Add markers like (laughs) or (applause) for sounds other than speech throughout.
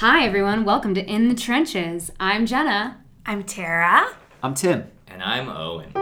Hi, everyone. Welcome to In the Trenches. I'm Jenna. I'm Tara. I'm Tim. And I'm Owen.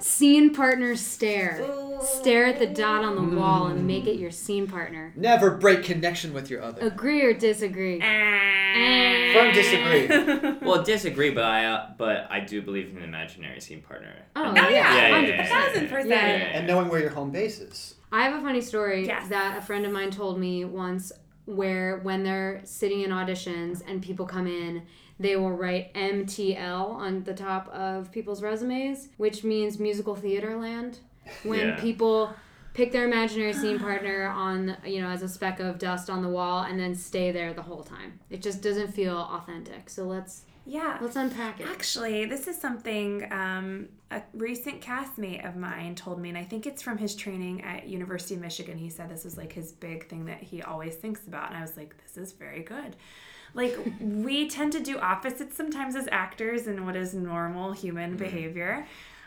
Scene partner stare. Stare at the dot on the wall and make it your scene partner. Never break connection with your other. Agree or disagree? Eh. Firm disagree. (laughs) Well, disagree, but I uh, but I do believe in an imaginary scene partner. Oh, yeah. Yeah, yeah, 100%. yeah, Thousand percent. Yeah. and knowing where your home base is. I have a funny story Yes. that a friend of mine told me once where when they're sitting in auditions and people come in, they will write MTL on the top of people's resumes, which means musical theater land. When Yeah. people pick their imaginary scene partner on, you know, as a speck of dust on the wall and then stay there the whole time. It just doesn't feel authentic. So let's Yeah. let's unpack it. Actually, this is something um, a recent castmate of mine told me, and I think it's from his training at University of Michigan. He said this was like his big thing that he always thinks about, and I was like, this is very good. Like (laughs) we tend to do opposites sometimes as actors in what is normal human behavior.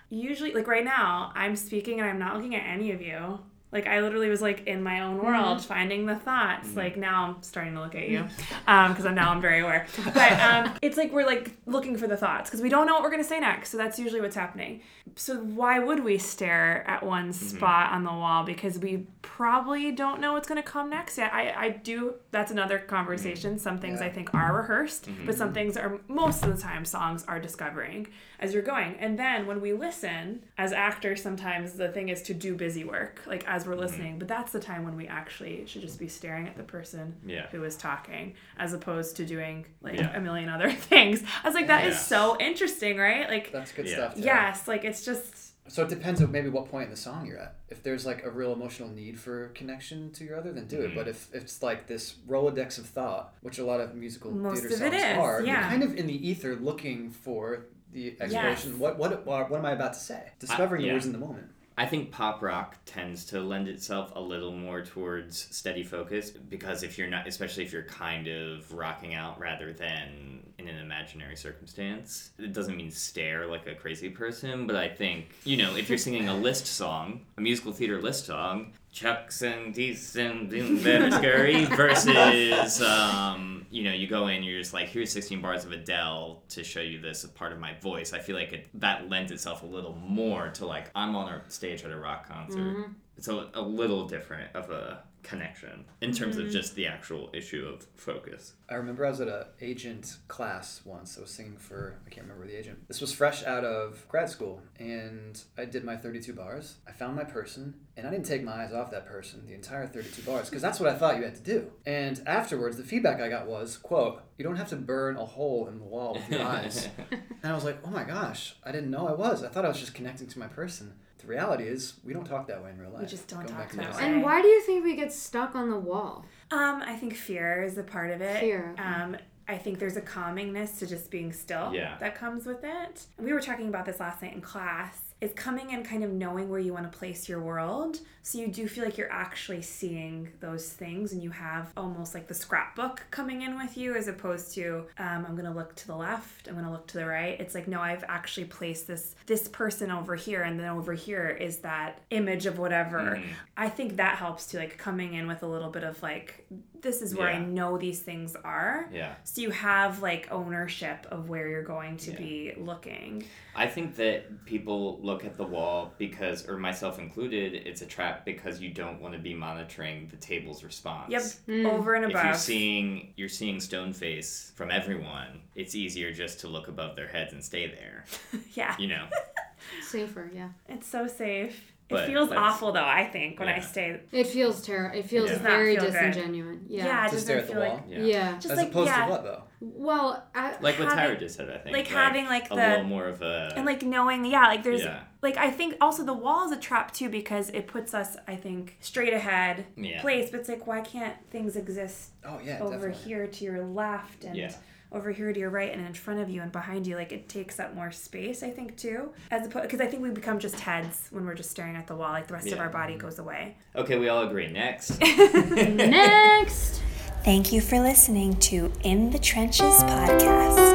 Usually, like right now, I'm speaking and I'm not looking at any of you. Like I literally was like in my own world, mm-hmm. finding the thoughts. Mm-hmm. Like now I'm starting to look at you, mm-hmm. um, because I'm now I'm very aware. But (laughs) um, it's like we're like looking for the thoughts because we don't know what we're gonna say next. So that's usually what's happening. So why would we stare at one spot on the wall? Because we probably don't know what's gonna come next. Yeah, I I do. That's another conversation. Some things Yeah. I think are rehearsed, but some things are most of the time songs are discovering as you're going. And then when we listen as actors, sometimes the thing is to do busy work, like as we're listening. But that's the time when we actually should just be staring at the person Yeah. who is talking, as opposed to doing like Yeah. a million other (laughs) things. I was like, that is Yeah. so interesting, right? Like, That's good Yeah. stuff. Tara. yes, like it's just So it depends on maybe what point in the song you're at. If there's like a real emotional need for connection to your other, then do it. Mhm. But if, if it's like this Rolodex of thought, which a lot of musical Most theater of songs is, are, yeah. you're kind of in the ether looking for the exploration. What, what what what am I about to say? Discovering the yeah. words in the moment. I think pop rock tends to lend itself a little more towards steady focus because if you're not, especially if you're kind of rocking out rather than in an imaginary circumstance, it doesn't mean stare like a crazy person, but I think, you know, if you're singing a (laughs) list song, a musical theater list song, Chucks and Tees and Better Scurry (laughs) versus, um, you know, you go in, you're just like, here's 16 bars of Adele to show you this part of my voice. I feel like it, that lends itself a little more to like, I'm on a stage at a rock concert. Mm-hmm. It's a, a little different of a connection in terms of mm-hmm. just the actual issue of focus. I remember I was at a agent class once. I was singing for I can't remember the agent. This was fresh out of grad school, and I did my 32 bars. I found my person, and I didn't take my eyes off that person the entire 32 bars because that's what I thought you had to do. And afterwards, the feedback I got was, "quote You don't have to burn a hole in the wall with your eyes." (laughs) and I was like, "Oh my gosh, I didn't know I was. I thought I was just connecting to my person." The reality is, we don't talk that way in real life. We just don't Going talk that way. And why do you think we get stuck on the wall? um, I think fear is a part of it. Fear, okay. Um, I think there's a calmingness to just being still Yeah. that comes with it. We were talking about this last night in class. Is coming and kind of knowing where you want to place your world. So you do feel like you're actually seeing those things and you have almost like the scrapbook coming in with you as opposed to um, I'm gonna look to the left, I'm gonna look to the right. It's like no, I've actually placed this this person over here and then over here is that image of whatever. Mhm. I think that helps to like coming in with a little bit of like this is where I know these things are. Yeah. So you have like ownership of where you're going to Yeah. be looking. I think that people look at the wall because, or myself included, it's a trap because you don't want to be monitoring the table's response. Yep, Mm. over and above. If you're seeing you're seeing stone face from everyone, it's easier just to look above their heads and stay there. (laughs) yeah, You know. (laughs) Safer, yeah. it's so safe. But it feels that's- awful though. I think when I stay. It feels terrible. It feels Yeah. Very feel good. disingenuous. Yeah, Yeah. it To doesn't stare at the wall. like. Yeah. Yeah. Just As like opposed yeah, to what though? Well, I, Like what Tyra just said, I think. like having like a the little more of a and like knowing yeah like there's Yeah. like i think also the wall is a trap too because it puts us i think straight ahead Yeah. place but it's like why can't things exist Oh yeah, over definitely. here to your left and Yeah. Over here to your right and in front of you and behind you like it takes up more space i think too as opposed because i think we become just heads when we're just staring at the wall like the rest of our body goes away Okay, we all agree. (laughs) Next. Next. thank you for listening to in the trenches podcast